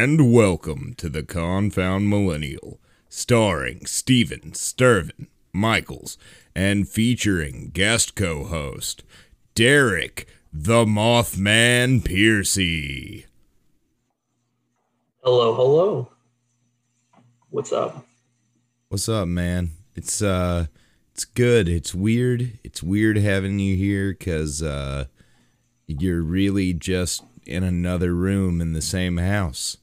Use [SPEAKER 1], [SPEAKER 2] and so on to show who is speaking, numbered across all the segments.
[SPEAKER 1] And welcome to the Confound Millennial, starring Steven Stirvin Michaels and featuring guest co host Derrick the Mothman Piercy.
[SPEAKER 2] Hello, hello. What's up?
[SPEAKER 1] What's up, man? It's uh it's good. It's weird. It's weird having you here cuz uh you're really just in another room in the same house.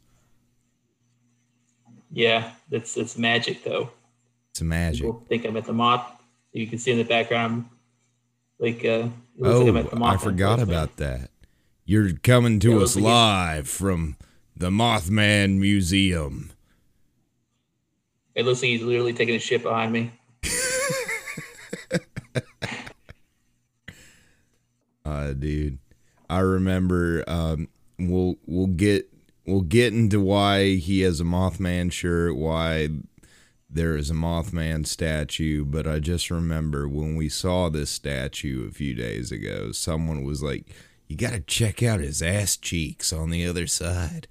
[SPEAKER 2] Yeah, it's it's magic though.
[SPEAKER 1] It's magic.
[SPEAKER 2] People think I'm at the moth. You can see in the background, like uh,
[SPEAKER 1] oh, like I forgot about that. You're coming to yeah, us live from the Mothman Museum.
[SPEAKER 2] It looks like he's literally taking a shit behind me.
[SPEAKER 1] uh, dude. I remember um, we'll we'll get we'll get into why he has a Mothman shirt, why there is a Mothman statue, but I just remember when we saw this statue a few days ago, someone was like, "You got to check out his ass cheeks on the other side."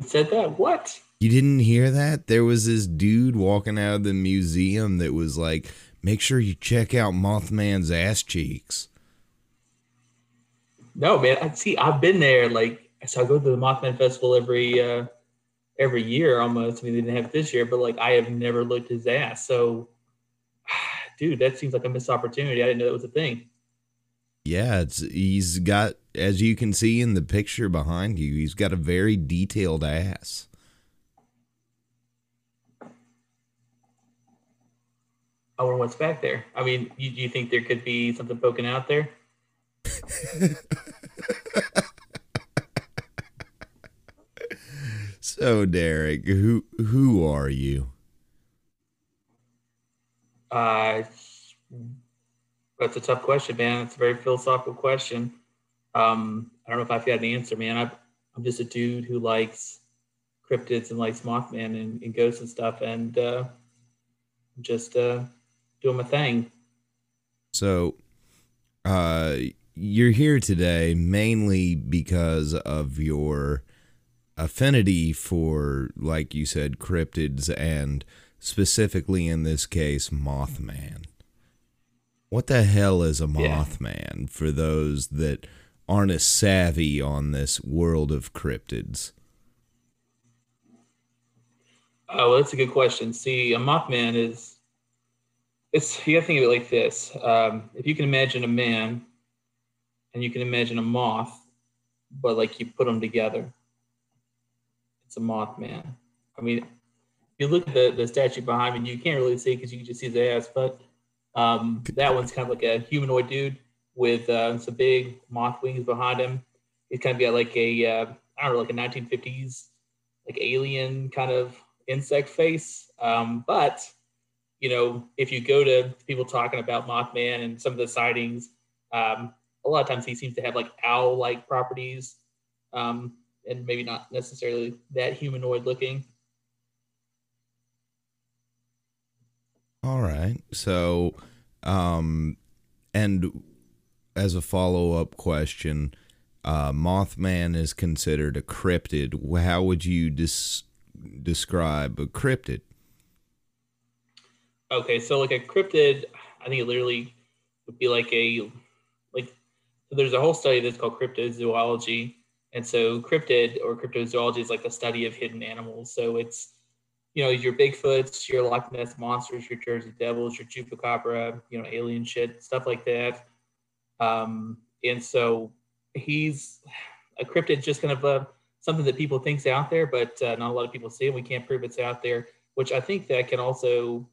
[SPEAKER 2] said that? What?
[SPEAKER 1] You didn't hear that? There was this dude walking out of the museum that was like, make sure you check out Mothman's ass cheeks.
[SPEAKER 2] No, man. I see. I've been there. Like, so I go to the Mothman Festival every uh, every year almost. I mean, they didn't have it this year, but like, I have never looked his ass. So, dude, that seems like a missed opportunity. I didn't know that was a thing.
[SPEAKER 1] Yeah, it's he's got as you can see in the picture behind you, he's got a very detailed ass.
[SPEAKER 2] I wonder what's back there. I mean, you, do you think there could be something poking out there?
[SPEAKER 1] so, Derrick, who who are you?
[SPEAKER 2] Uh, that's a tough question, man. It's a very philosophical question. Um, I don't know if I've got an answer, man. i am just a dude who likes cryptids and likes Mothman and, and ghosts and stuff, and uh, just uh, doing my thing.
[SPEAKER 1] So, uh, you're here today mainly because of your affinity for, like you said, cryptids and specifically in this case, Mothman. What the hell is a Mothman yeah. for those that aren't as savvy on this world of cryptids?
[SPEAKER 2] Oh, well, that's a good question. See, a Mothman is it's you have to think of it like this. Um, if you can imagine a man and you can imagine a moth, but like you put them together, it's a Mothman. I mean, if you look at the, the statue behind me, you can't really see because you can just see his ass, but um, that one's kind of like a humanoid dude with uh, some big moth wings behind him. He's kind of got like a uh, I don't know, like a 1950s like alien kind of insect face. Um, but you know, if you go to people talking about Mothman and some of the sightings, um, a lot of times he seems to have like owl-like properties, um, and maybe not necessarily that humanoid looking.
[SPEAKER 1] All right. So, um, and as a follow up question, uh, Mothman is considered a cryptid. How would you des- describe a cryptid?
[SPEAKER 2] Okay, so like a cryptid, I think it literally would be like a like. There's a whole study that's called cryptozoology, and so cryptid or cryptozoology is like the study of hidden animals. So it's you know your Bigfoots, your Loch Ness monsters, your Jersey Devils, your Chupacabra, you know alien shit, stuff like that. Um, and so he's a cryptid, just kind of a something that people think's out there, but uh, not a lot of people see it. We can't prove it's out there, which I think that can also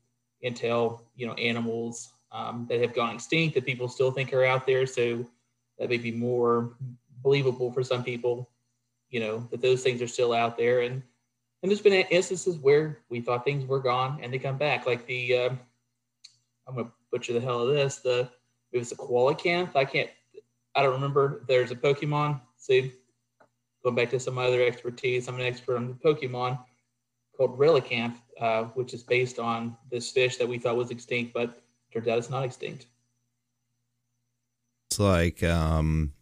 [SPEAKER 2] entail, you know, animals um, that have gone extinct that people still think are out there. So that may be more believable for some people, you know, that those things are still out there. And and there's been instances where we thought things were gone and they come back, like the uh, I'm gonna butcher the hell of this. The it was a coelacanth. I can't. I don't remember. There's a Pokemon. See, going back to some other expertise, I'm an expert on the Pokemon called Relicanth, uh, which is based on this fish that we thought was extinct, but turns out it's not extinct.
[SPEAKER 1] It's like um,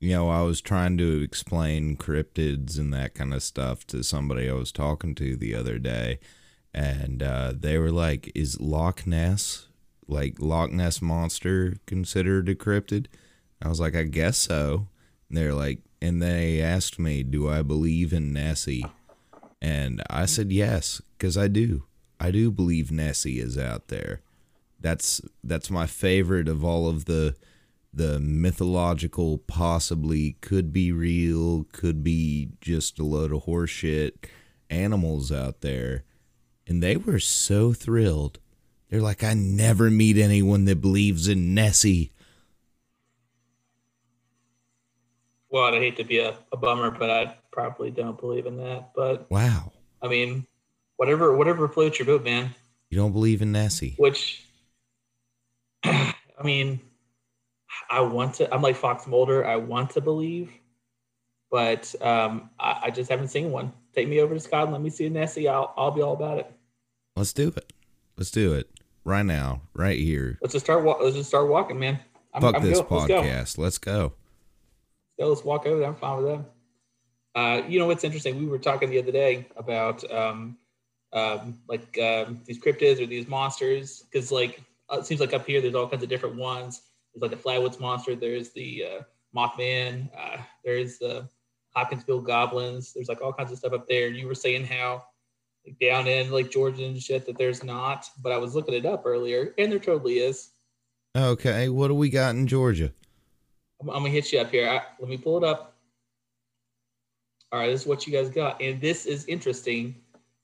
[SPEAKER 1] you know, I was trying to explain cryptids and that kind of stuff to somebody I was talking to the other day, and uh, they were like, "Is Loch Ness like Loch Ness monster considered a cryptid?" I was like, "I guess so." And they're like, and they asked me, "Do I believe in Nessie?" And I said yes, because I do. I do believe Nessie is out there. That's that's my favorite of all of the the mythological, possibly could be real, could be just a load of horseshit animals out there. And they were so thrilled. They're like, I never meet anyone that believes in Nessie.
[SPEAKER 2] Well, I'd hate to be a, a bummer, but I probably don't believe in that. But
[SPEAKER 1] wow,
[SPEAKER 2] I mean, whatever whatever floats your boat, man.
[SPEAKER 1] You don't believe in Nessie,
[SPEAKER 2] which I mean, I want to. I'm like Fox Mulder. I want to believe, but um, I, I just haven't seen one. Take me over to Scotland. Let me see a Nessie. I'll I'll be all about it.
[SPEAKER 1] Let's do it. Let's do it right now, right here.
[SPEAKER 2] Let's just start. Let's just start walking, man.
[SPEAKER 1] I'm, Fuck I'm this go. podcast. Let's go.
[SPEAKER 2] Let's go. Let's walk over there. I'm fine with that. Uh, you know what's interesting? We were talking the other day about um, um, like um, these cryptids or these monsters because like uh, it seems like up here there's all kinds of different ones. There's like the Flatwoods monster. There's the uh, Mothman. Uh, there's the Hopkinsville goblins. There's like all kinds of stuff up there. You were saying how like, down in like Georgia and shit that there's not, but I was looking it up earlier, and there totally is.
[SPEAKER 1] Okay, what do we got in Georgia?
[SPEAKER 2] I'm, I'm gonna hit you up here. I, let me pull it up. All right, this is what you guys got, and this is interesting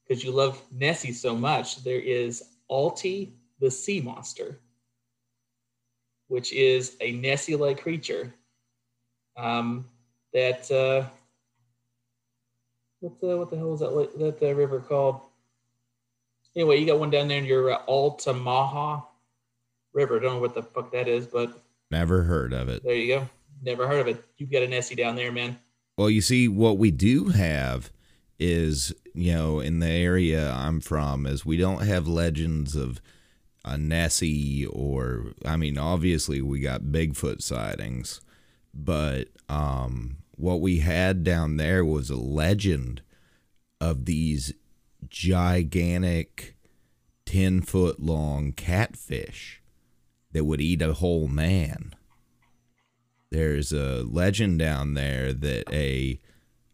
[SPEAKER 2] because you love Nessie so much. There is Alti the sea monster which is a Nessie-like creature. Um, that uh, what the what the hell is that that the river called? Anyway, you got one down there in your uh, Altamaha River. Don't know what the fuck that is, but
[SPEAKER 1] never heard of it.
[SPEAKER 2] There you go. Never heard of it. You've got a Nessie down there, man.
[SPEAKER 1] Well, you see, what we do have is, you know, in the area I'm from, is we don't have legends of Nessie or I mean obviously we got Bigfoot sightings, but um what we had down there was a legend of these gigantic 10 foot long catfish that would eat a whole man. There's a legend down there that a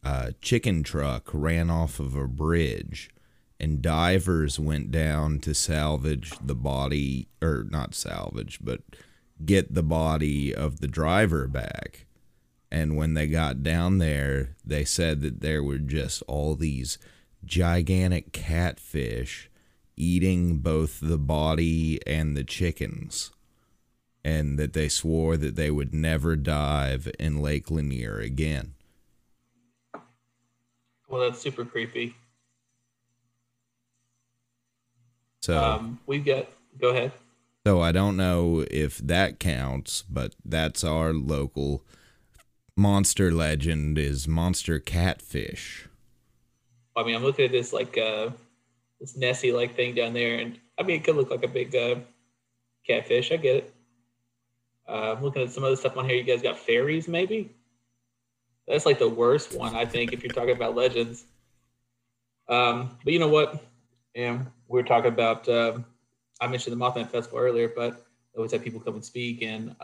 [SPEAKER 1] uh, chicken truck ran off of a bridge and divers went down to salvage the body or not salvage but get the body of the driver back and when they got down there they said that there were just all these gigantic catfish eating both the body and the chickens and that they swore that they would never dive in Lake Lanier again.
[SPEAKER 2] Well, that's super creepy.
[SPEAKER 1] So
[SPEAKER 2] um, we've got. Go ahead.
[SPEAKER 1] So I don't know if that counts, but that's our local monster legend is monster catfish.
[SPEAKER 2] I mean, I'm looking at this like uh, this Nessie like thing down there, and I mean, it could look like a big uh, catfish. I get it. Uh, I'm looking at some other stuff on here. You guys got fairies, maybe? That's like the worst one, I think, if you're talking about legends. Um, but you know what? And we were talking about, um, I mentioned the Mothman Festival earlier, but I always have people come and speak. And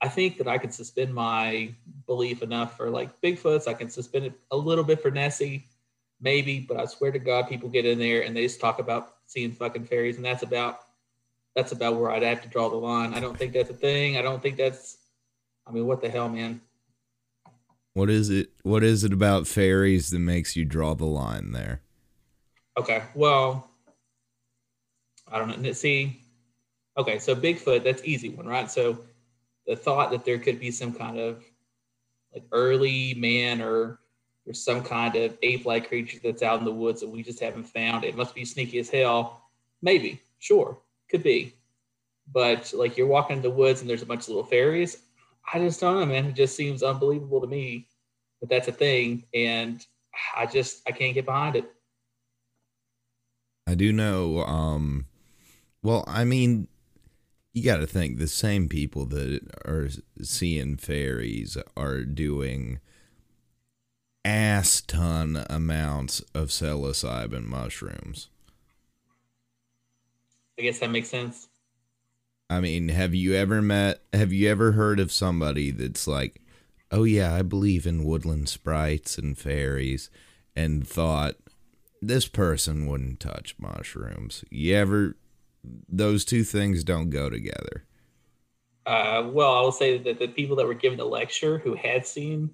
[SPEAKER 2] I think that I can suspend my belief enough for like Bigfoots. I can suspend it a little bit for Nessie, maybe, but I swear to God, people get in there and they just talk about seeing fucking fairies. And that's about, that's about where I'd have to draw the line. I don't think that's a thing. I don't think that's, I mean, what the hell, man?
[SPEAKER 1] What is it? What is it about fairies that makes you draw the line there?
[SPEAKER 2] Okay. Well, I don't know. See, okay, so Bigfoot, that's easy one, right? So the thought that there could be some kind of like early man or there's some kind of ape-like creature that's out in the woods that we just haven't found. It must be sneaky as hell. Maybe, sure, could be. But like you're walking in the woods and there's a bunch of little fairies. I just don't know, man. It just seems unbelievable to me that that's a thing, and I just I can't get behind it.
[SPEAKER 1] I do know. Um, well, I mean, You got to think the same people that are seeing fairies are doing ass ton amounts of psilocybin mushrooms.
[SPEAKER 2] I guess that makes sense.
[SPEAKER 1] I mean, have you ever met, have you ever heard of somebody that's like, oh yeah, I believe in woodland sprites and fairies, and thought this person wouldn't touch mushrooms? You ever, those two things don't go together.
[SPEAKER 2] Uh, well, I will say that the people that were given the lecture who had seen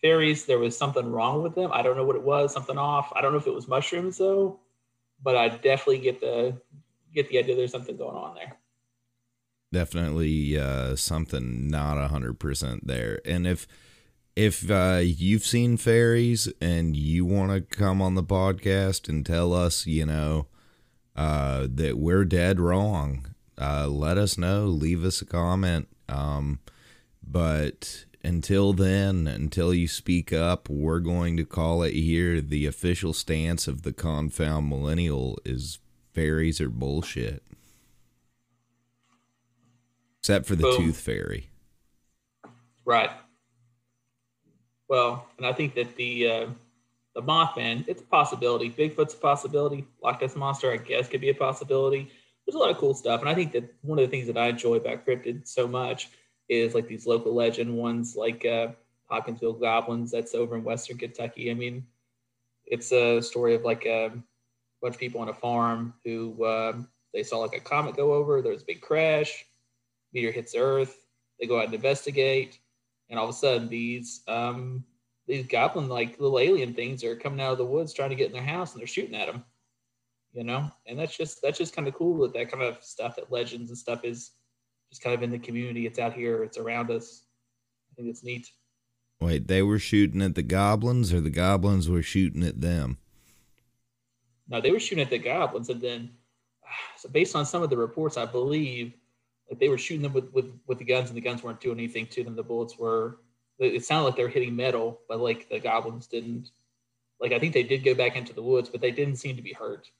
[SPEAKER 2] fairies, there was something wrong with them. I don't know what it was, something off. I don't know if it was mushrooms though, but I definitely get the get the idea there's something going on there
[SPEAKER 1] definitely uh, something not a hundred percent there. And if if uh, you've seen fairies and you want to come on the podcast and tell us, you know, uh, that we're dead wrong, uh, let us know. Leave us a comment. Um, but until then, until you speak up, we're going to call it here. The official stance of the confound millennial is fairies are bullshit except for the Boom. tooth fairy.
[SPEAKER 2] Right. Well, and I think that the uh, the Mothman, it's a possibility. Bigfoot's a possibility. Loch Ness monster, I guess, could be a possibility. There's a lot of cool stuff, and I think that one of the things that I enjoy about cryptid so much is like these local legend ones, like uh, Hopkinsville goblins. That's over in Western Kentucky. I mean, it's a story of like a bunch of people on a farm who uh, they saw like a comet go over. There was a big crash meteor hits Earth. They go out and investigate, and all of a sudden, these um, these goblin like little alien things are coming out of the woods trying to get in their house, and they're shooting at them. You know, and that's just that's just kind of cool that that kind of stuff, that legends and stuff, is just kind of in the community. It's out here. It's around us. I think it's neat.
[SPEAKER 1] Wait, they were shooting at the goblins, or the goblins were shooting at them?
[SPEAKER 2] No, they were shooting at the goblins, and then, so based on some of the reports, I believe like they were shooting them with, with with the guns and the guns weren't doing anything to them. The bullets were it sounded like they were hitting metal but like the goblins didn't. Like i think they did go back into the woods but they didn't seem to be hurt.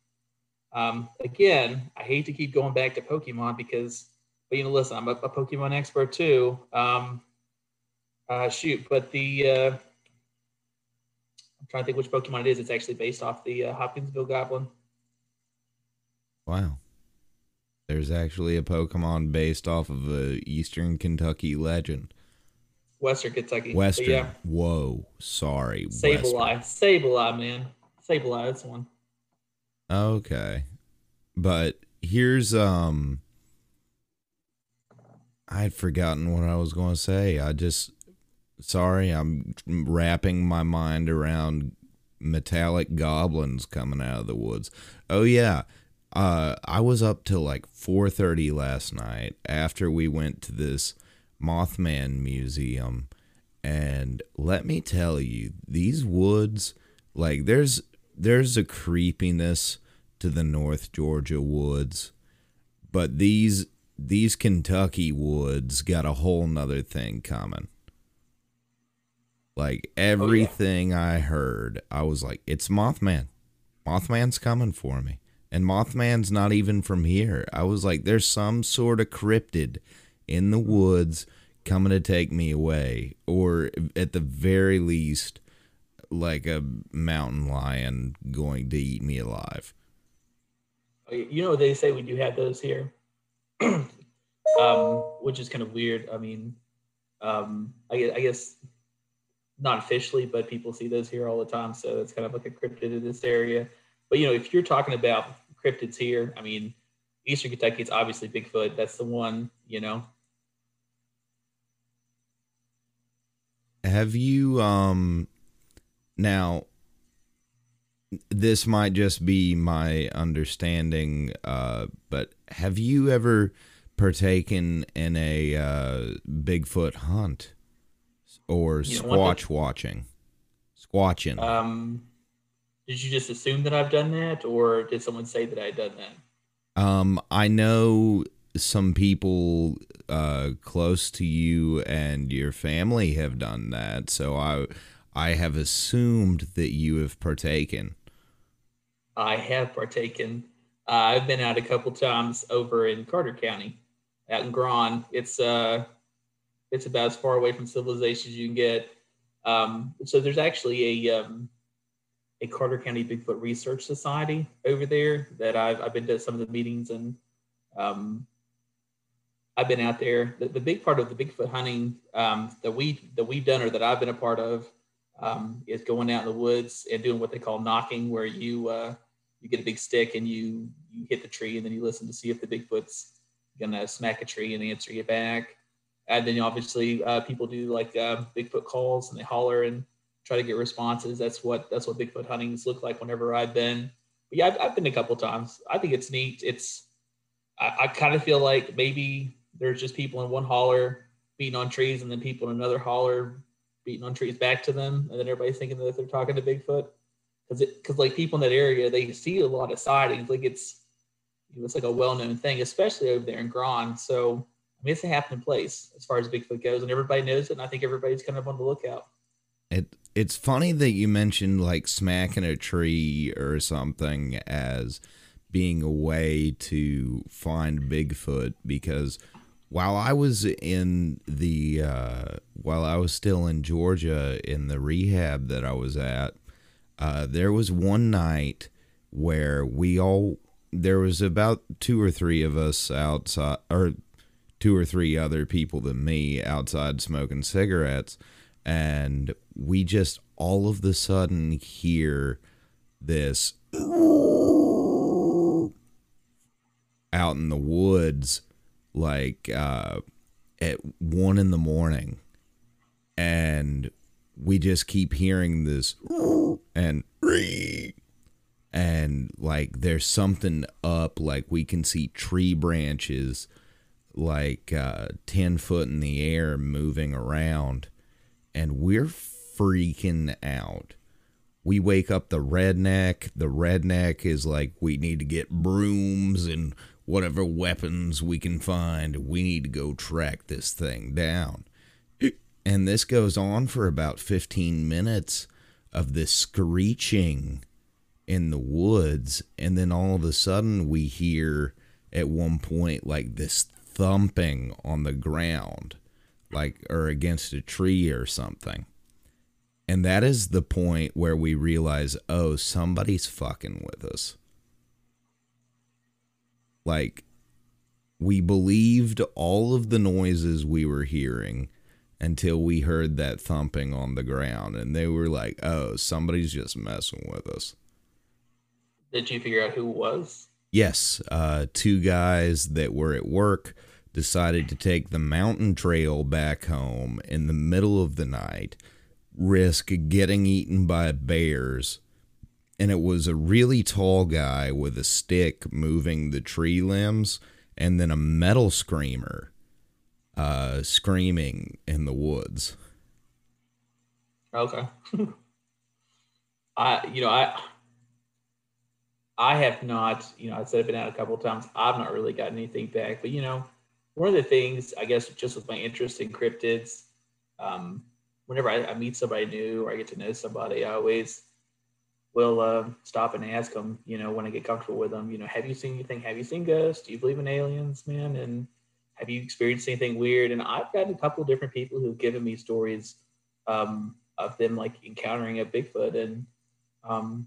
[SPEAKER 2] Um, again i hate to keep going back to pokemon because but you know listen i'm a, a pokemon expert too. Um, uh, shoot but the uh, i'm trying to think which pokemon it is. It's actually based off the uh, hopkinsville goblin.
[SPEAKER 1] Wow there's actually a Pokemon based off of a Eastern Kentucky legend.
[SPEAKER 2] Western Kentucky.
[SPEAKER 1] Western. Yeah. Whoa. Sorry.
[SPEAKER 2] Sableye. Sableye, man. Sableye, that's one.
[SPEAKER 1] Okay. But here's um I'd forgotten what I was going to say. I just sorry, I'm wrapping my mind around metallic goblins coming out of the woods. Oh yeah, uh, I was up till like 4:30 last night after we went to this Mothman museum and let me tell you these woods like there's there's a creepiness to the North Georgia woods but these these Kentucky woods got a whole nother thing coming. Like everything oh, yeah. I heard I was like it's Mothman. Mothman's coming for me and Mothman's not even from here. I was like, there's some sort of cryptid in the woods coming to take me away, or at the very least, like a mountain lion going to eat me alive.
[SPEAKER 2] You know, they say we do have those here, um, which is kind of weird. I mean, um, I, guess, I guess not officially, but people see those here all the time. So it's kind of like a cryptid in this area. But you know, if you're talking about cryptids here. I mean, Eastern Kentucky, it's obviously Bigfoot. That's the one, you know.
[SPEAKER 1] Have you um now this might just be my understanding uh but have you ever partaken in a uh Bigfoot hunt or you squatch watching? Squatching.
[SPEAKER 2] Um did you just assume that I've done that, or did someone say that I had done that?
[SPEAKER 1] Um, I know some people uh, close to you and your family have done that, so I I have assumed that you have partaken.
[SPEAKER 2] I have partaken. Uh, I've been out a couple times over in Carter County, out in Grahn. It's uh, it's about as far away from civilization as you can get. Um, so there's actually a um, a Carter County Bigfoot Research Society over there that I've I've been to some of the meetings and um, I've been out there. The, the big part of the Bigfoot hunting um, that we that we've done or that I've been a part of um, is going out in the woods and doing what they call knocking, where you uh, you get a big stick and you you hit the tree and then you listen to see if the Bigfoot's gonna smack a tree and answer you back. And then obviously uh, people do like uh, Bigfoot calls and they holler and try to get responses. That's what that's what Bigfoot huntings look like whenever I've been. But yeah, I've, I've been a couple times. I think it's neat. It's I, I kind of feel like maybe there's just people in one holler beating on trees and then people in another holler beating on trees back to them, and then everybody's thinking that they're talking to Bigfoot because because like people in that area they see a lot of sightings. Like it's it's like a well known thing, especially over there in Grahn. So I mean, it's a happening place as far as Bigfoot goes, and everybody knows it. And I think everybody's kind of on the lookout.
[SPEAKER 1] It it's funny that you mentioned like smacking a tree or something as being a way to find Bigfoot because while I was in the uh, while I was still in Georgia in the rehab that I was at, uh, there was one night where we all there was about two or three of us outside or two or three other people than me outside smoking cigarettes and we just all of the sudden hear this out in the woods like uh, at one in the morning, and we just keep hearing this and and like there's something up like we can see tree branches like uh, 10 foot in the air moving around and we're freaking out we wake up the redneck the redneck is like we need to get brooms and whatever weapons we can find. We need to go track this thing down. And this goes on for about 15 minutes of this screeching in the woods. And then all of a sudden, we hear at one point like this thumping on the ground, like or against a tree or something. And that is the point where we realize, oh, somebody's fucking with us. Like, we believed all of the noises we were hearing until we heard that thumping on the ground. And they were like, oh, somebody's just messing with us.
[SPEAKER 2] Did you figure out who it was?
[SPEAKER 1] Yes. Uh, two guys that were at work decided to take the mountain trail back home in the middle of the night, risk getting eaten by bears and it was a really tall guy with a stick moving the tree limbs and then a metal screamer uh, screaming in the woods.
[SPEAKER 2] Okay. I, you know, I, I have not, you know, I said I've been out a couple times. I've not really gotten anything back, but you know, one of the things I guess just with my interest in cryptids, um, whenever I, I meet somebody new or I get to know somebody, I always will uh, stop and ask them, you know, when I get comfortable with them, you know, have you seen anything? Have you seen ghosts? Do you believe in aliens, man? And have you experienced anything weird? And I've gotten a couple different people who've given me stories um, of them like encountering a Bigfoot. And, um,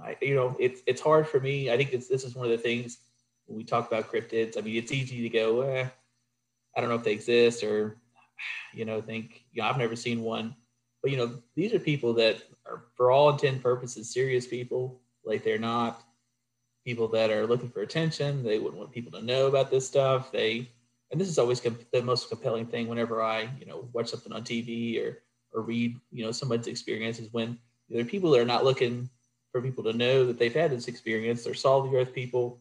[SPEAKER 2] I, you know, it's, it's hard for me. I think this is one of the things when we talk about cryptids. I mean, it's easy to go, eh, I don't know if they exist or, you know, think, you know, I've never seen one. But, you know, these are people that are for all intent purposes serious people. Like they're not people that are looking for attention. They wouldn't want people to know about this stuff. They and this is always comp- the most compelling thing whenever I you know watch something on TV or or read you know somebody's experiences when there are people that are not looking for people to know that they've had this experience. They're the earth people,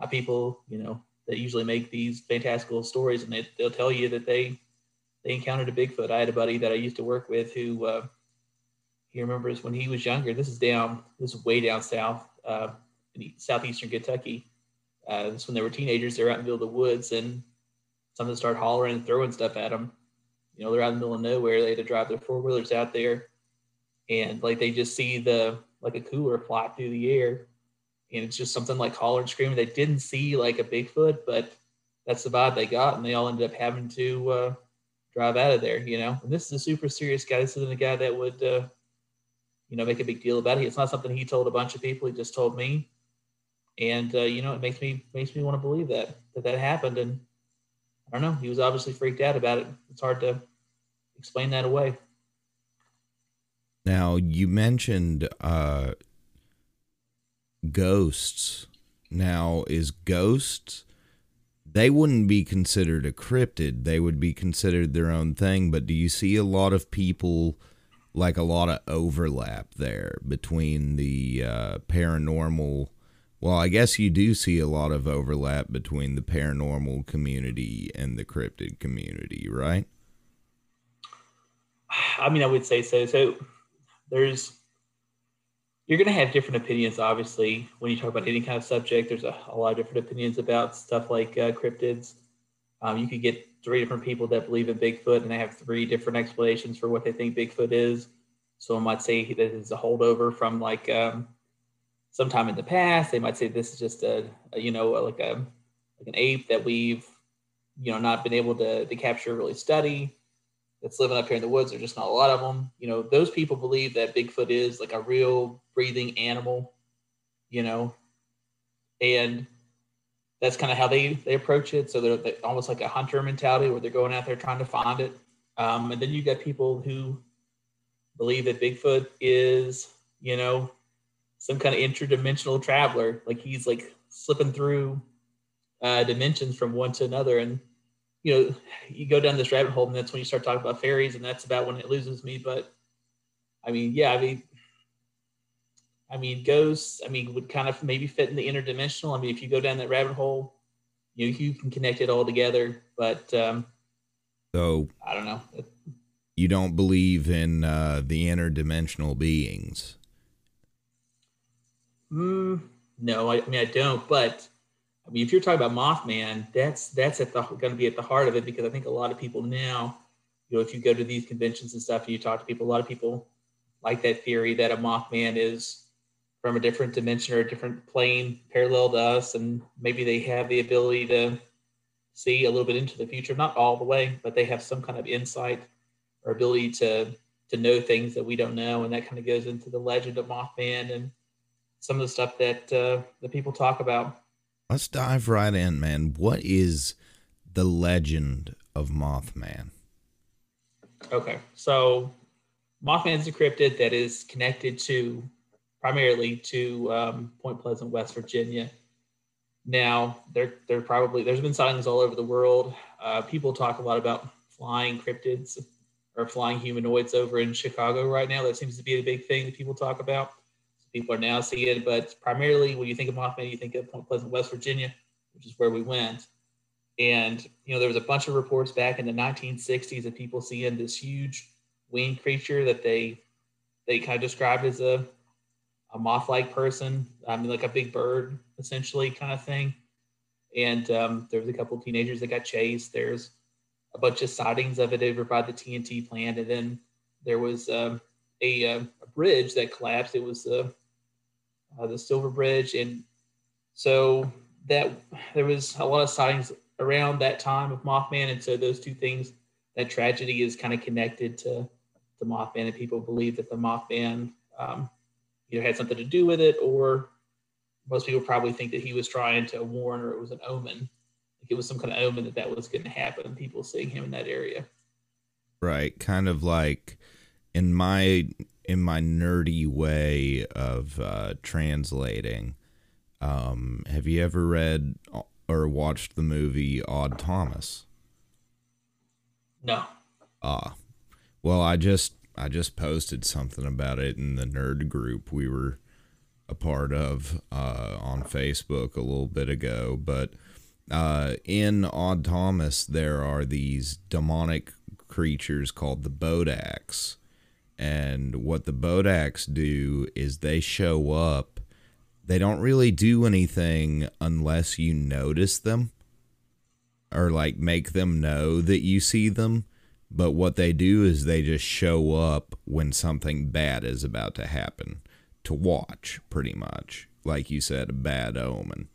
[SPEAKER 2] not people you know that usually make these fantastical stories and they, they'll tell you that they they encountered a Bigfoot. I had a buddy that I used to work with who uh, he remembers when he was younger. This is down, this is way down south, uh, in southeastern Kentucky. Uh, this when they were teenagers. They're out in the middle of the woods, and something started hollering and throwing stuff at them. You know, they're out in the middle of nowhere. They had to drive their four wheelers out there, and like they just see the like a cooler fly through the air, and it's just something like hollering, screaming. They didn't see like a Bigfoot, but that's the vibe they got, and they all ended up having to uh, drive out of there. You know, and this is a super serious guy. This isn't a guy that would, uh, you know, make a big deal about it. It's not something he told a bunch of people. He just told me, and uh, you know, it makes me makes me want to believe that that that happened. And I don't know. He was obviously freaked out about it. It's hard to explain that away.
[SPEAKER 1] Now you mentioned uh, ghosts. Now is ghosts? They wouldn't be considered a cryptid. They would be considered their own thing. But do you see a lot of people, like a lot of overlap there between the uh, paranormal? Well, I guess you do see a lot of overlap between the paranormal community and the cryptid community, right?
[SPEAKER 2] I mean, I would say so. So there's you're going to have different opinions obviously when you talk about any kind of subject. There's a, a lot of different opinions about stuff like uh, cryptids. Um, you could get three different people that believe in bigfoot and they have three different explanations for what they think bigfoot is. Someone might say that it's a holdover from like um, sometime in the past. They might say this is just a, a you know like a like an ape that we've you know not been able to, to capture really study. That's living up here in the woods. There's just not a lot of them. You know, those people believe that Bigfoot is like a real breathing animal, you know, and that's kind of how they, they approach it. So they're, they're, almost like a hunter mentality where they're going out there trying to find it. Um, and then you get people who believe that Bigfoot is, you know, some kind of interdimensional traveler. Like he's like slipping through uh, dimensions from one to another. And you know, you go down this rabbit hole, and that's when you start talking about fairies, and that's about when it loses me. But I mean, yeah, I mean, I mean, ghosts, I mean, would kind of maybe fit in the interdimensional. I mean, if you go down that rabbit hole, you know, you can connect it all together. But um,
[SPEAKER 1] so
[SPEAKER 2] I don't know.
[SPEAKER 1] You don't believe in uh, the interdimensional beings?
[SPEAKER 2] Mm, no, I, I mean I don't. But I mean, if you're talking about Mothman, that's that's at the going to be at the heart of it because I think a lot of people now, you know, if you go to these conventions and stuff and you talk to people, a lot of people like that theory that a Mothman is from a different dimension or a different plane parallel to us, and maybe they have the ability to see a little bit into the future, not all the way, but they have some kind of insight or ability to to know things that we don't know, and that kind of goes into the legend of Mothman and some of the stuff that uh, that people talk about.
[SPEAKER 1] Let's dive right in, man. What is the legend of Mothman?
[SPEAKER 2] Okay, so Mothman is a cryptid that is connected to primarily to um, Point Pleasant, West Virginia. Now, there, there probably there's been sightings all over the world. Uh, people talk a lot about flying cryptids or flying humanoids over in Chicago right now. That seems to be a big thing that people talk about people are now seeing it. But primarily, when you think of Mothman, you think of Point Pleasant, West Virginia, which is where we went. And you know, there was a bunch of reports back in the 1960s of people seeing this huge winged creature that they they kind of described as a a moth-like person, I mean, like a big bird, essentially, kind of thing. And um, there was a couple of teenagers that got chased. There's a bunch of sightings of it over by the TNT plant, and then there was um, a, uh, a, bridge that collapsed. It was uh, uh, the Silver Bridge, and so that there was a lot of sightings around that time of Mothman, and so those two things, that tragedy is kind of connected to the Mothman, and people believe that the Mothman um, either had something to do with it, or most people probably think that he was trying to warn, or it was an omen, like it was some kind of omen that that was going to happen. People seeing him in that area,
[SPEAKER 1] right? Kind of like in my in my nerdy way of uh, translating, um, have you ever read or watched the movie Odd Thomas?
[SPEAKER 2] No.
[SPEAKER 1] Ah, well, I just I just posted something about it in the nerd group we were a part of uh, on Facebook a little bit ago. But uh, in Odd Thomas, there are these demonic creatures called the Bodaks and what the Bodaks do is they show up. They don't really do anything unless you notice them or like make them know that you see them. But what they do is they just show up when something bad is about to happen to watch, pretty much. Like you said, a bad omen.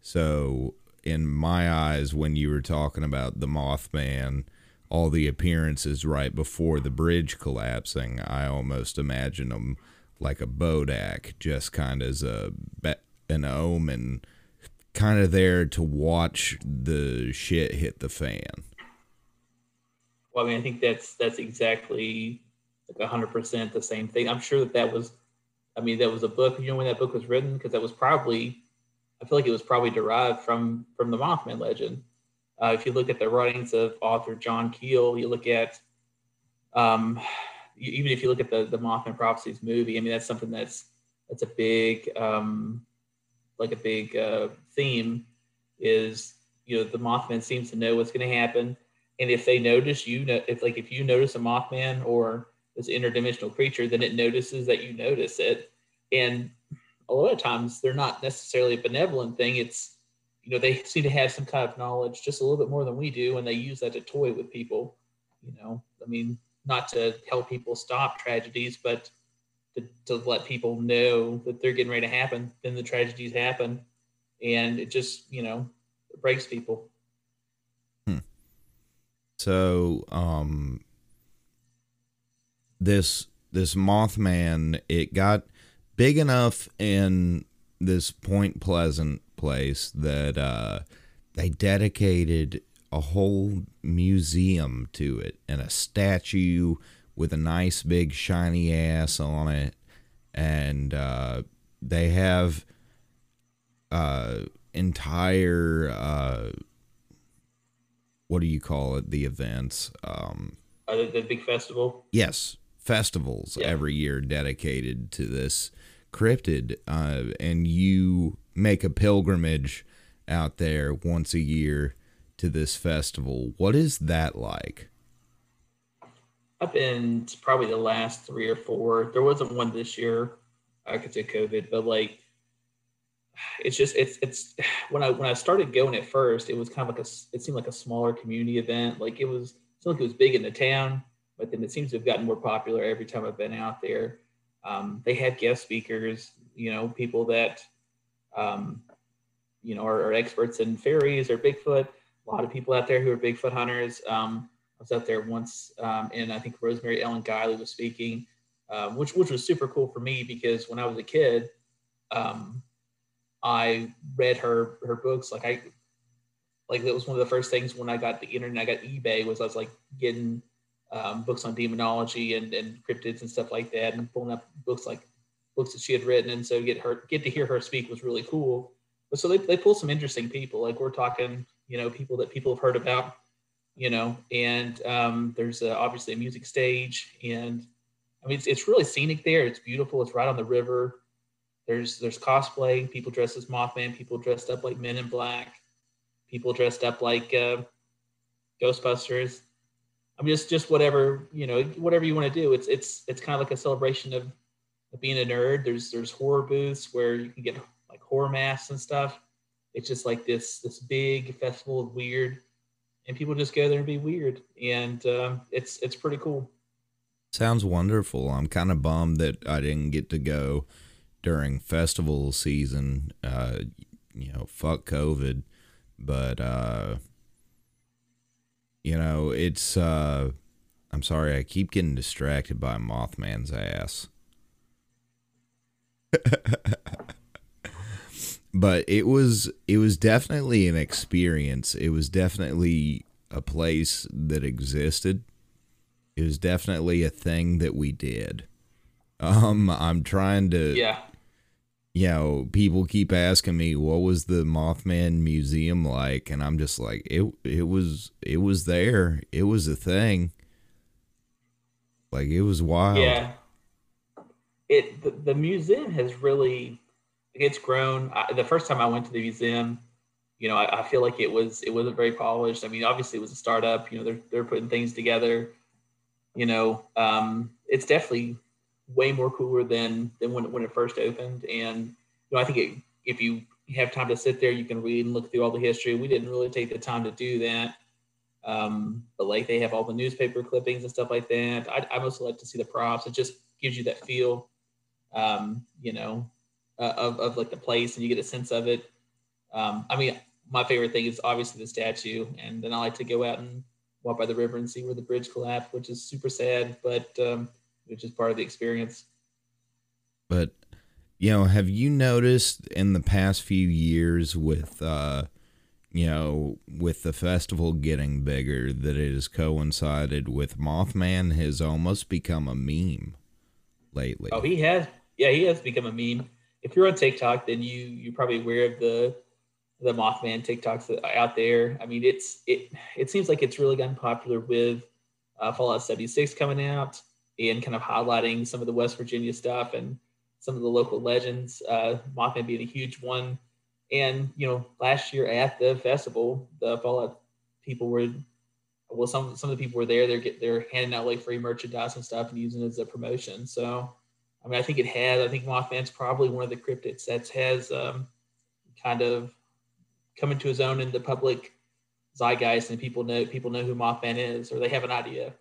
[SPEAKER 1] So in my eyes when you were talking about the Mothman, all the appearances right before the bridge collapsing. I almost imagine them like a Bodak, just kind of as a an omen, kind of there to watch the shit hit the fan.
[SPEAKER 2] Well, I mean, I think that's that's exactly like hundred percent the same thing. I'm sure that that was, I mean, that was a book. You know when that book was written because that was probably, I feel like it was probably derived from from the Mothman legend. Uh, if you look at the writings of author John Keel, you look at, um, even if you look at the the Mothman Prophecies movie, I mean that's something that's that's a big, um, like a big uh, theme, is you know the Mothman seems to know what's going to happen, and if they notice you if like if you notice a Mothman or this interdimensional creature, then it notices that you notice it, and a lot of times they're not necessarily a benevolent thing. It's you know they seem to have some kind of knowledge just a little bit more than we do and they use that to toy with people you know i mean not to help people stop tragedies but to, to let people know that they're getting ready to happen then the tragedies happen and it just you know breaks people.
[SPEAKER 1] So um this this mothman it got big enough in this point pleasant place that uh, they dedicated a whole museum to it and a statue with a nice big shiny ass on it. And uh, they have uh, entire uh, what do you call it the events um,
[SPEAKER 2] uh, the, the big festival
[SPEAKER 1] yes festivals yeah. every year dedicated to this cryptid uh, and you make a pilgrimage out there once a year to this festival. What is that like?
[SPEAKER 2] I've been probably the last three or four. There wasn't one this year. I could say COVID, but like it's just it's it's when I when I started going at first, it was kind of like a it seemed like a smaller community event. Like it was it like it was big in the town, but then it seems to have gotten more popular every time I've been out there. Um, they had guest speakers, you know, people that um, you know, are, are, experts in fairies or Bigfoot. A lot of people out there who are Bigfoot hunters. Um, I was out there once, um, and I think Rosemary Ellen Guiley was speaking, um, which which was super cool for me because when I was a kid, um, I read her her books. Like I, like that was one of the first things when I got the internet, I got eBay was I was like getting um, books on demonology and, and cryptids and stuff like that, and pulling up books like books that she had written, and so get her get to hear her speak was really cool. But so they they pull some interesting people. Like we're talking, you know, people that people have heard about, you know, and um, there's a, obviously a music stage, and I mean it's, it's really scenic there. It's beautiful. It's right on the river. There's there's cosplay, people dressed as Mothman, people dressed up like Men in Black, people dressed up like uh, Ghostbusters. I mean, just just whatever you know, whatever you want to do. It's it's it's kind of like a celebration of being a nerd. There's there's horror booths where you can get like horror masks and stuff. It's just like this this big festival of weird, and people just go there and be weird, and um, it's it's pretty cool.
[SPEAKER 1] Sounds wonderful. I'm kind of bummed that I didn't get to go during festival season. Uh, you know, fuck COVID, but uh, you know, it's. Uh, I'm sorry, I keep getting distracted by Mothman's ass. but it was it was definitely an experience. It was definitely a place that existed. It was definitely a thing that we did. Um, I'm trying to
[SPEAKER 2] yeah.
[SPEAKER 1] You know, people keep asking me what was the Mothman Museum like, and I'm just like, it it was it was there. It was a thing. Like it was wild.
[SPEAKER 2] Yeah it the, the museum has really it's grown. I, the first time I went to the museum, you know, I, I, feel like it was it wasn't very polished. I mean, obviously it was a startup. You know, they're they're putting things together. You know, um, it's definitely way more cooler than than when when it first opened. And you know, I think it, if you have time to sit there, you can read and look through all the history. We didn't really take the time to do that. Um, but like they have all the newspaper clippings and stuff like that. I, I mostly like to see the props. It just gives you that feel um, you know, uh, of, of like the place and you get a sense of it. Um, I mean, my favorite thing is obviously the statue, and then I like to go out and walk by the river and see where the bridge collapsed, which is super sad, but um, which is part of the experience.
[SPEAKER 1] But you know, have you noticed in the past few years with uh, you know, with the festival getting bigger, that it has coincided with Mothman has almost become a meme lately.
[SPEAKER 2] Oh, he has. Yeah, he has become a meme. If you're on TikTok, then you you're probably aware of the the Mothman TikToks out there. I mean, it's it it seems like it's really gotten popular with uh, Fallout 76 coming out and kind of highlighting some of the West Virginia stuff and some of the local legends. Uh, Mothman being a huge one, and you know, last year at the festival, the Fallout people were well, some some of the people were there. They're get, they're handing out like free merchandise and stuff and using it as a promotion. So, I mean, I think it has. I think Mothman's probably one of the cryptids that has um, kind of coming to his own in the public zeitgeist, and people know people know who Mothman is, or they have an idea.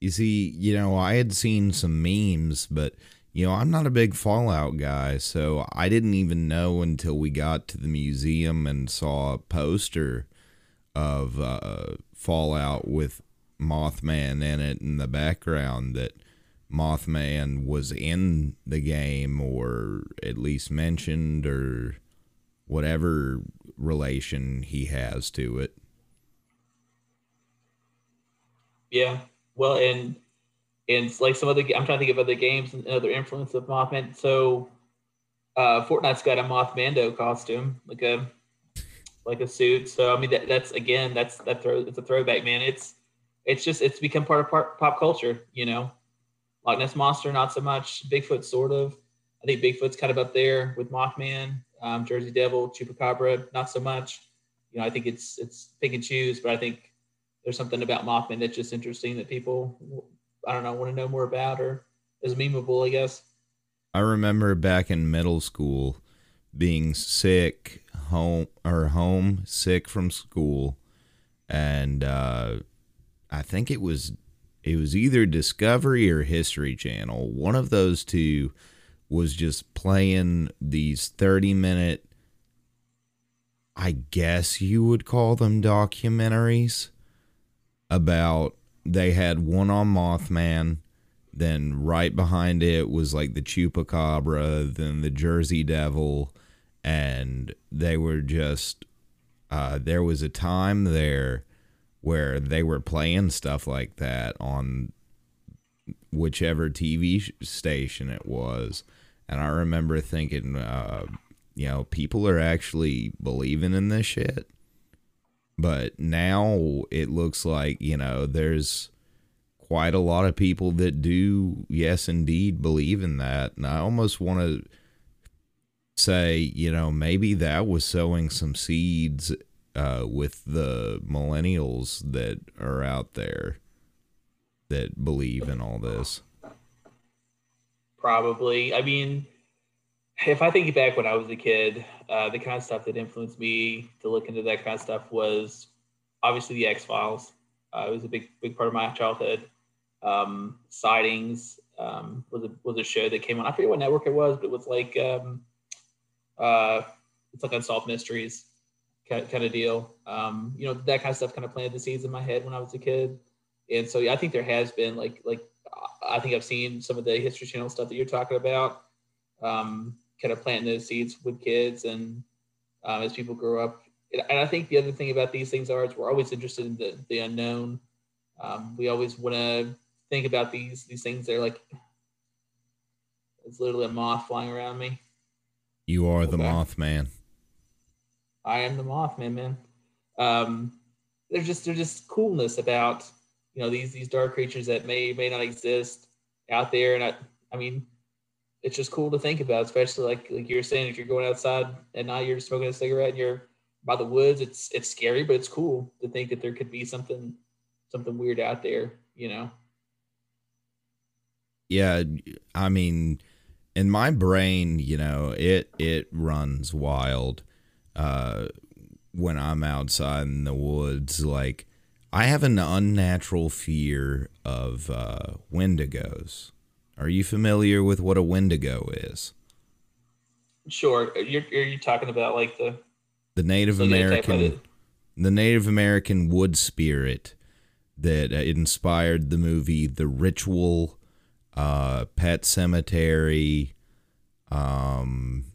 [SPEAKER 1] You see, you know, I had seen some memes, but you know, I'm not a big Fallout guy, so I didn't even know until we got to the museum and saw a poster of uh, Fallout with Mothman in it in the background that Mothman was in the game or at least mentioned or whatever relation he has to it.
[SPEAKER 2] Yeah. Well, and and like some other, I'm trying to think of other games and other influence of Mothman. So, uh, Fortnite's got a Mothmando costume, like a like a suit. So I mean, that, that's again, that's that throw, it's a throwback, man. It's it's just it's become part of part, pop culture, you know. Loch Ness monster, not so much. Bigfoot, sort of. I think Bigfoot's kind of up there with Mothman um, Jersey Devil, Chupacabra, not so much. You know, I think it's it's pick and choose, but I think there's something about Mothman that's just interesting that people, I don't know, want to know more about or is memeable, I guess.
[SPEAKER 1] I remember back in middle school being sick home or home sick from school and uh, I think it was it was either Discovery or History Channel. One of those two was just playing these 30 minute I guess you would call them documentaries about they had one on Mothman, then right behind it was like the Chupacabra, then the Jersey Devil, and they were just uh, there was a time there where they were playing stuff like that on whichever TV station it was and I remember thinking, uh, you know, people are actually believing in this shit. But now it looks like, you know, there's quite a lot of people that do, yes, indeed, believe in that. And I almost want to say, you know, maybe that was sowing some seeds uh, with the millennials that are out there that believe in all this.
[SPEAKER 2] Probably. I mean, if I think back when I was a kid, uh, the kind of stuff that influenced me to look into that kind of stuff was obviously the X Files. Uh, it was a big, big part of my childhood. Um, Sightings um, was a was a show that came on. I forget what network it was, but it was like um, uh, it's like unsolved mysteries kind, kind of deal. Um, you know, that kind of stuff kind of planted the seeds in my head when I was a kid. And so yeah, I think there has been like like I think I've seen some of the History Channel stuff that you're talking about, um, kind of planting those seeds with kids and um, as people grow up. And I think the other thing about these things are is we're always interested in the, the unknown. Um, we always want to think about these these things. They're like it's literally a moth flying around me.
[SPEAKER 1] You are the moth man.
[SPEAKER 2] I am the Mothman, man. Um, there's just there's just coolness about you know these these dark creatures that may may not exist out there and i i mean it's just cool to think about especially like like you're saying if you're going outside and now you're smoking a cigarette and you're by the woods it's it's scary but it's cool to think that there could be something something weird out there you know
[SPEAKER 1] yeah i mean in my brain you know it it runs wild uh when i'm outside in the woods like I have an unnatural fear of uh, wendigos. Are you familiar with what a wendigo is?
[SPEAKER 2] Sure. You're, you talking about like the
[SPEAKER 1] The Native
[SPEAKER 2] So they attack by
[SPEAKER 1] American, the Native American wood spirit that uh, inspired the movie The Ritual, uh, Pet Sematary, um,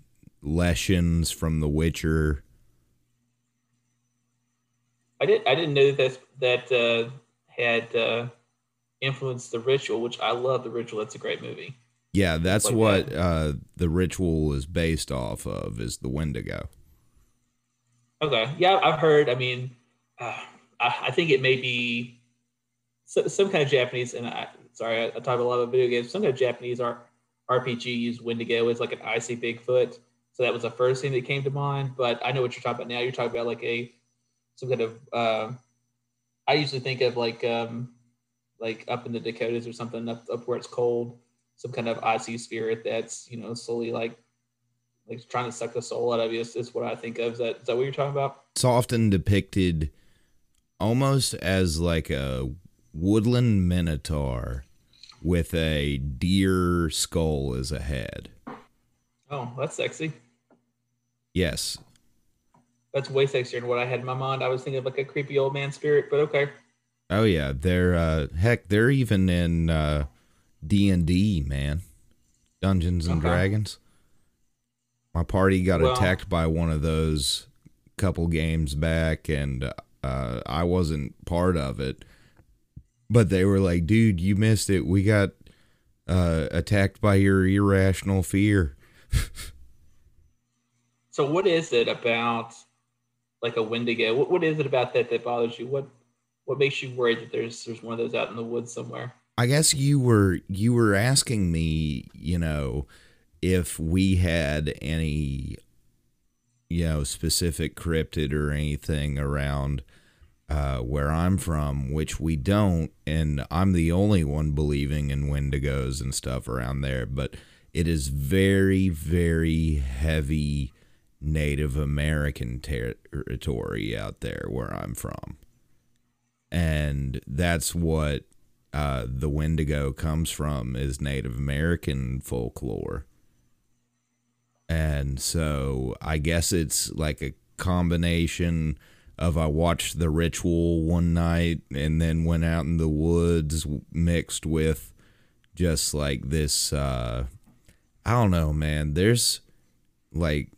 [SPEAKER 1] Lessons from The Witcher.
[SPEAKER 2] I did. I didn't know that that uh, had uh, influenced the ritual, which I love. The ritual. That's a great movie.
[SPEAKER 1] Yeah, that's
[SPEAKER 2] like
[SPEAKER 1] what
[SPEAKER 2] that.
[SPEAKER 1] uh, the ritual is based off of. Is the Wendigo?
[SPEAKER 2] Okay. Yeah, I've heard. I mean, uh, I, I think it may be so, some kind of Japanese. And I sorry, I, I talk a lot about video games. Some kind of Japanese R, RPG used Wendigo as like an icy Bigfoot. So that was the first thing that came to mind. But I know what you're talking about now. You're talking about like a some kind of. Uh, I usually think of like um, like up in the Dakotas or something up up where it's cold. Some kind of icy spirit that's you know slowly like like trying to suck the soul out of you. Is, is what I think of. Is that is that what you're talking about?
[SPEAKER 1] It's often depicted almost as like a woodland minotaur with a deer skull as a head.
[SPEAKER 2] Oh, that's sexy.
[SPEAKER 1] Yes,
[SPEAKER 2] That's way sexier than what I had in my mind. I was thinking of like a creepy old man spirit, but okay.
[SPEAKER 1] Oh yeah, they're uh heck, they're even in uh D and D, man. Dungeons and
[SPEAKER 2] Okay.
[SPEAKER 1] Dragons. My party got
[SPEAKER 2] Well-
[SPEAKER 1] attacked by one of those couple games back and uh I wasn't part of it. But they were like, "Dude, you missed it. We got uh attacked by your irrational fear."
[SPEAKER 2] So what is it about like a Wendigo? What, what is it about that that bothers you? What what makes you worried that there's there's one of those out in the woods somewhere?
[SPEAKER 1] I guess you were you were asking me, you know, if we had any you know specific cryptid or anything around uh, where I'm from, which we don't, and I'm the only one believing in Wendigos and stuff around there, but it is very, very heavy Native American territory out there where I'm from. And that's what uh, the Wendigo comes from is Native American folklore. And so I guess it's like a combination of I watched the ritual one night and then went out in the woods mixed with just like this uh I don't know, man. There's like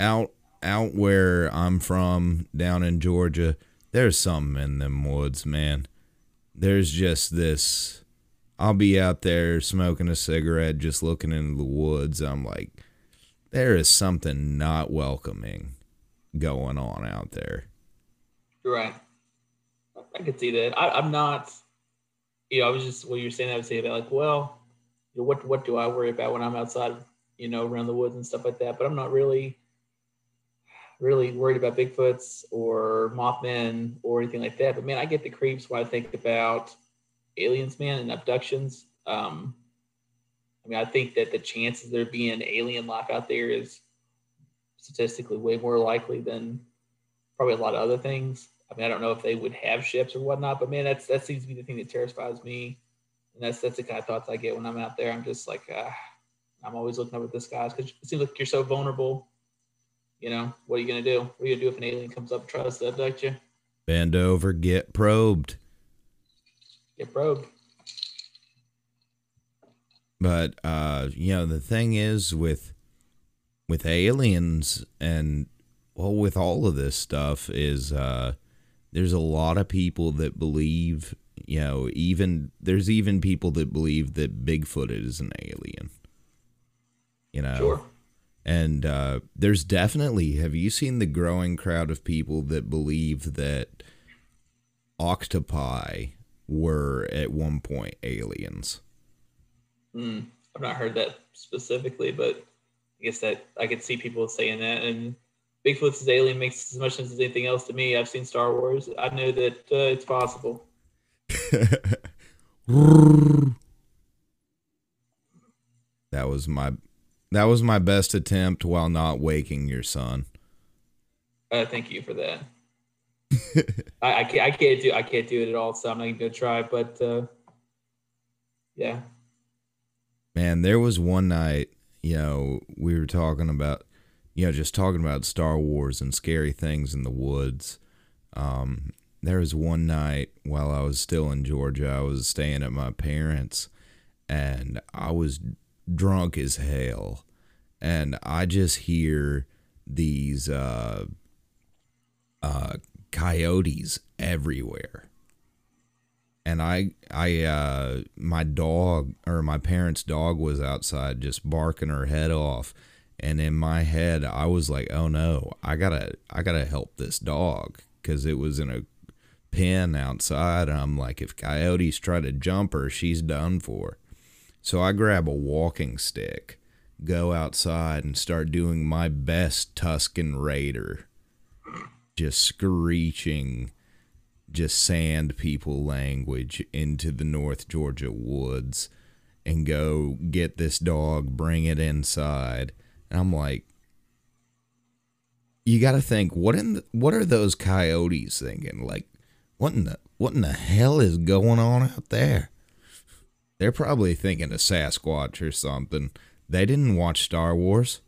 [SPEAKER 1] out out where I'm from down in Georgia, there's something in them woods, man. There's just this I'll be out there smoking a cigarette just looking into the woods. I'm like there is something not welcoming going on out there.
[SPEAKER 2] You're right. I could see that. I, I'm not. You know, I was just what you were saying. I would say about like, well, what what do I worry about when I'm outside? You know, around the woods and stuff like that. But I'm not really, really worried about Bigfoots or Mothman or anything like that. But man, I get the creeps when I think about aliens, man, and abductions. Um, I mean, I think that the chances there being alien life out there is statistically way more likely than probably a lot of other things. I mean, I don't know if they would have ships or whatnot, but man, that's that seems to be the thing that terrifies me, and that's that's the kind of thoughts I get when I'm out there. I'm just like, ah, I'm always looking up at the skies because it seems like you're so vulnerable. You know, what are you gonna do? What are you gonna do if an alien comes up and tries to abduct you?
[SPEAKER 1] Bend over, get probed.
[SPEAKER 2] Get probed.
[SPEAKER 1] But uh, you know, the thing is with with aliens and well with all of this stuff is uh there's a lot of people that believe, you know, even there's even people that believe that Bigfoot is an alien. You know.
[SPEAKER 2] Sure.
[SPEAKER 1] And uh, there's definitely, have you seen the growing crowd of people that believe that octopi were at one point aliens?
[SPEAKER 2] Mm, I've not heard that specifically, but I guess that I could see people saying that. And Bigfoot's alien makes as much sense as anything else to me. I've seen Star Wars. I know that uh, it's possible.
[SPEAKER 1] that was my that was my best attempt while not waking your son.
[SPEAKER 2] Uh, thank you for that. I, I can't. I can't do. I can't do it at all. So I'm not even gonna try. But uh, yeah,
[SPEAKER 1] Man, there was one night, you know, we were talking about you know, just talking about Star Wars and scary things in the woods. Um, there was one night while I was still in Georgia, I was staying at my parents' and I was drunk as hell. And I just hear these uh, uh, coyotes everywhere. And I, I, uh, my dog or my parents' dog was outside just barking her head off. And in my head, I was like, "Oh no, I gotta, I gotta help this dog because it was in a pen outside." And I'm like, if coyotes try to jump her, she's done for. So I grab a walking stick, go outside, and start doing my best Tusken Raider just screeching just sand people language into the North Georgia woods and go get this dog, bring it inside. And I'm like, you got to think what in the, what are those coyotes thinking? Like, what in the what in the hell is going on out there? They're probably thinking of Sasquatch or something. They didn't watch Star Wars.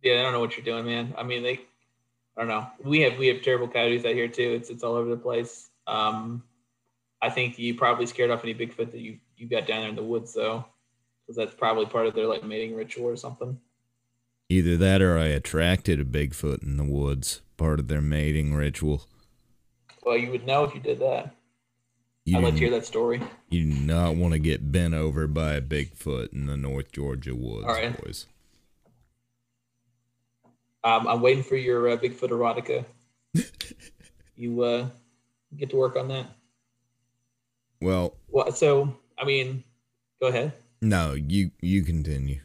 [SPEAKER 2] Yeah, I don't know what you're doing, man. I mean, they I don't know. We have we have terrible coyotes out here too. It's it's all over the place. Um, I think you probably scared off any Bigfoot that you you got down there in the woods though, because that's probably part of their like mating ritual or something.
[SPEAKER 1] Either that or I attracted a Bigfoot in the woods, part of their mating ritual.
[SPEAKER 2] Well, you would know if you did that. You I'd like to hear that story.
[SPEAKER 1] You do not want to get bent over by a Bigfoot in the North Georgia woods, All right. boys.
[SPEAKER 2] Um, I'm waiting for your uh, Bigfoot erotica. you uh, get to work on that.
[SPEAKER 1] Well,
[SPEAKER 2] well, so I mean, go ahead.
[SPEAKER 1] No, you you continue.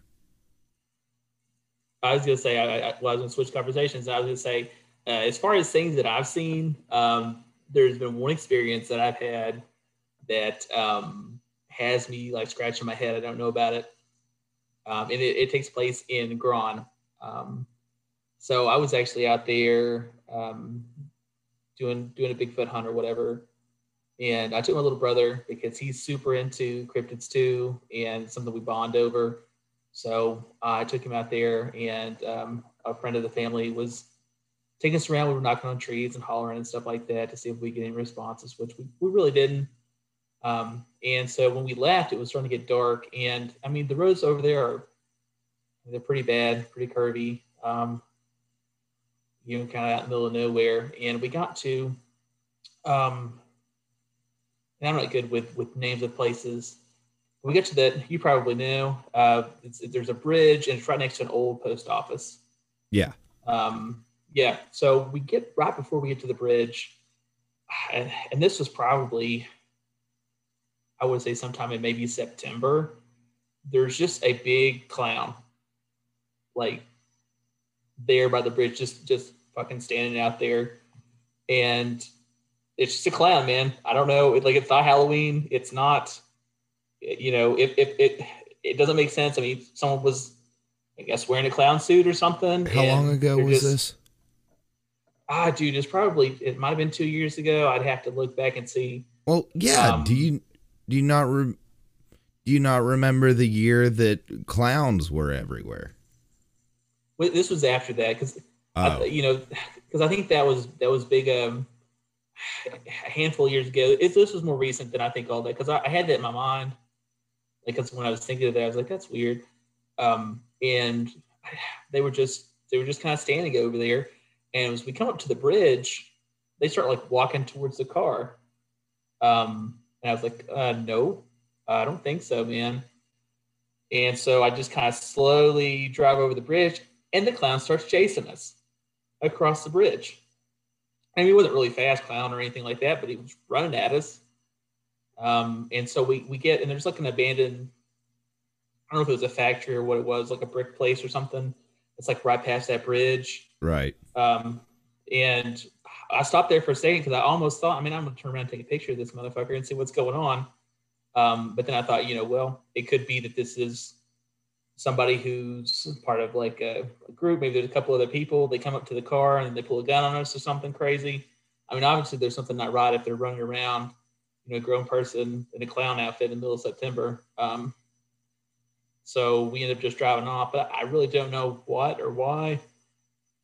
[SPEAKER 2] I was gonna say I, I, well, I was gonna switch conversations. I was gonna say, uh, as far as things that I've seen, um, there's been one experience that I've had that um, has me like scratching my head. I don't know about it, um, and it, it, takes place in Grahn. Um, so I was actually out there um, doing doing a Bigfoot hunt or whatever, and I took my little brother because he's super into cryptids too, and something we bond over. So I took him out there, and um, a friend of the family was taking us around. We were knocking on trees and hollering and stuff like that to see if we get any responses, which we, we really didn't. Um, and so when we left, it was starting to get dark, and I mean the roads over there are they're pretty bad, pretty curvy. Um, you know, kind of out in the middle of nowhere. And we got to, um, and I'm not good with with names of places. we get to that, you probably know. Uh, there's a bridge, and it's right next to an old post office.
[SPEAKER 1] Yeah.
[SPEAKER 2] Um, yeah. So we get right before we get to the bridge, and, and this was probably, I would say, sometime in maybe September. There's just a big clown, like there by the bridge, just just fucking standing out there, and it's just a clown, man. I don't know, like it's not Halloween. It's not, you know, if if it it doesn't make sense. I mean, someone was, I guess, wearing a clown suit or something.
[SPEAKER 1] How long ago was just, this?
[SPEAKER 2] Ah, dude, it's probably it might have been two years ago. I'd have to look back and see.
[SPEAKER 1] Well, yeah. Um, do you do you not re- do you not remember the year that clowns were everywhere?
[SPEAKER 2] this was after that because oh. you know because I think that was that was big um a handful of years ago. It, this was more recent than I think all that because I, I, had that in my mind. Like, cause when I was thinking of that, I was like, that's weird. Um, and they were just they were just kind of standing over there. And as we come up to the bridge, they start like walking towards the car. Um, and I was like, uh, no, I don't think so, man. And so I just kind of slowly drive over the bridge and the clown starts chasing us across the bridge. I mean, he wasn't really fast clown or anything like that, but he was running at us. Um, and so we we get and there's like an abandoned, I don't know if it was a factory or what it was, like a brick place or something. It's like right past that bridge.
[SPEAKER 1] Right.
[SPEAKER 2] Um, and I stopped there for a second because I almost thought, I mean, I'm gonna turn around and take a picture of this motherfucker and see what's going on. Um, but then I thought, you know, well, it could be that this is somebody who's part of like a, a, group, maybe there's a couple other people, they come up to the car and they pull a gun on us or something crazy. I mean, obviously there's something not right if they're running around, you know, a grown person in a clown outfit in the middle of September. Um, So we end up just driving off, but I really don't know what or why,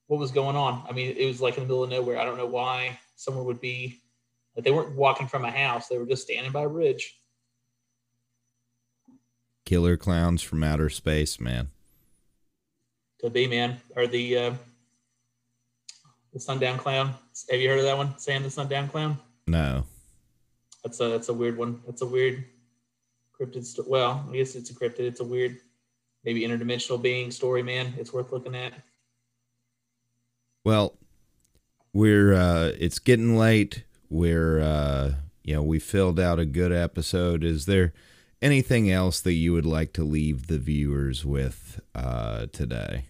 [SPEAKER 2] what was going on. I mean, it was like in the middle of nowhere. I don't know why someone would be, like they weren't walking from a house. They were just standing by a bridge.
[SPEAKER 1] Killer clowns from outer space, man.
[SPEAKER 2] Could be, man. Or the uh, the sundown clown. Have you heard of that one? Sam the sundown clown.
[SPEAKER 1] No.
[SPEAKER 2] That's a that's a weird one. That's a weird cryptid. Sto- well, I guess it's a cryptid. It's a weird, maybe interdimensional being story, man. It's worth looking at.
[SPEAKER 1] Well, we're uh it's getting late. We're uh you know, we filled out a good episode. Is there anything else that you would like to leave the viewers with uh today?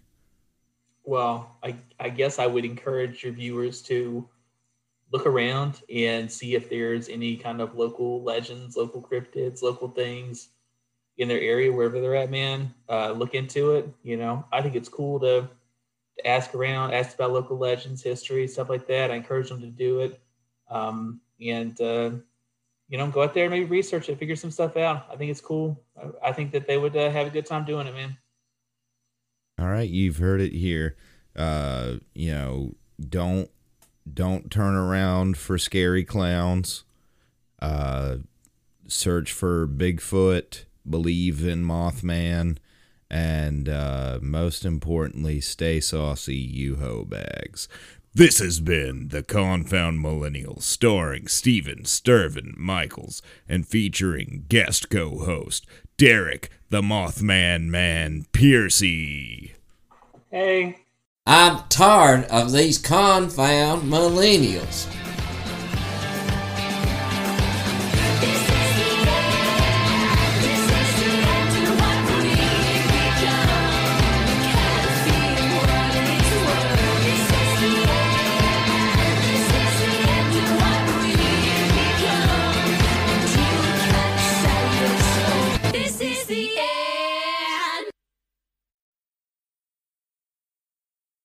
[SPEAKER 2] Well, I I guess I would encourage your viewers to look around and see if there's any kind of local legends, local cryptids, local things in their area, wherever they're at, man. Uh, look into it. You know, I think it's cool to, ask around, ask about local legends, history, stuff like that. I encourage them to do it. Um, and, uh, you know, go out there and maybe research it, figure some stuff out. I think it's cool. I, think that they would uh, have a good time doing it, man.
[SPEAKER 1] All right, you've heard it here. Uh, you know, don't don't turn around for scary clowns. Uh, search for Bigfoot. Believe in Mothman, and uh, most importantly, stay saucy, you ho bags. This has been the Confound Millennials, starring Steven Stirvin Michaels and featuring guest co-host Derrick the Mothman Man Piercy.
[SPEAKER 2] Hey.
[SPEAKER 3] I'm tired of these confound millennials.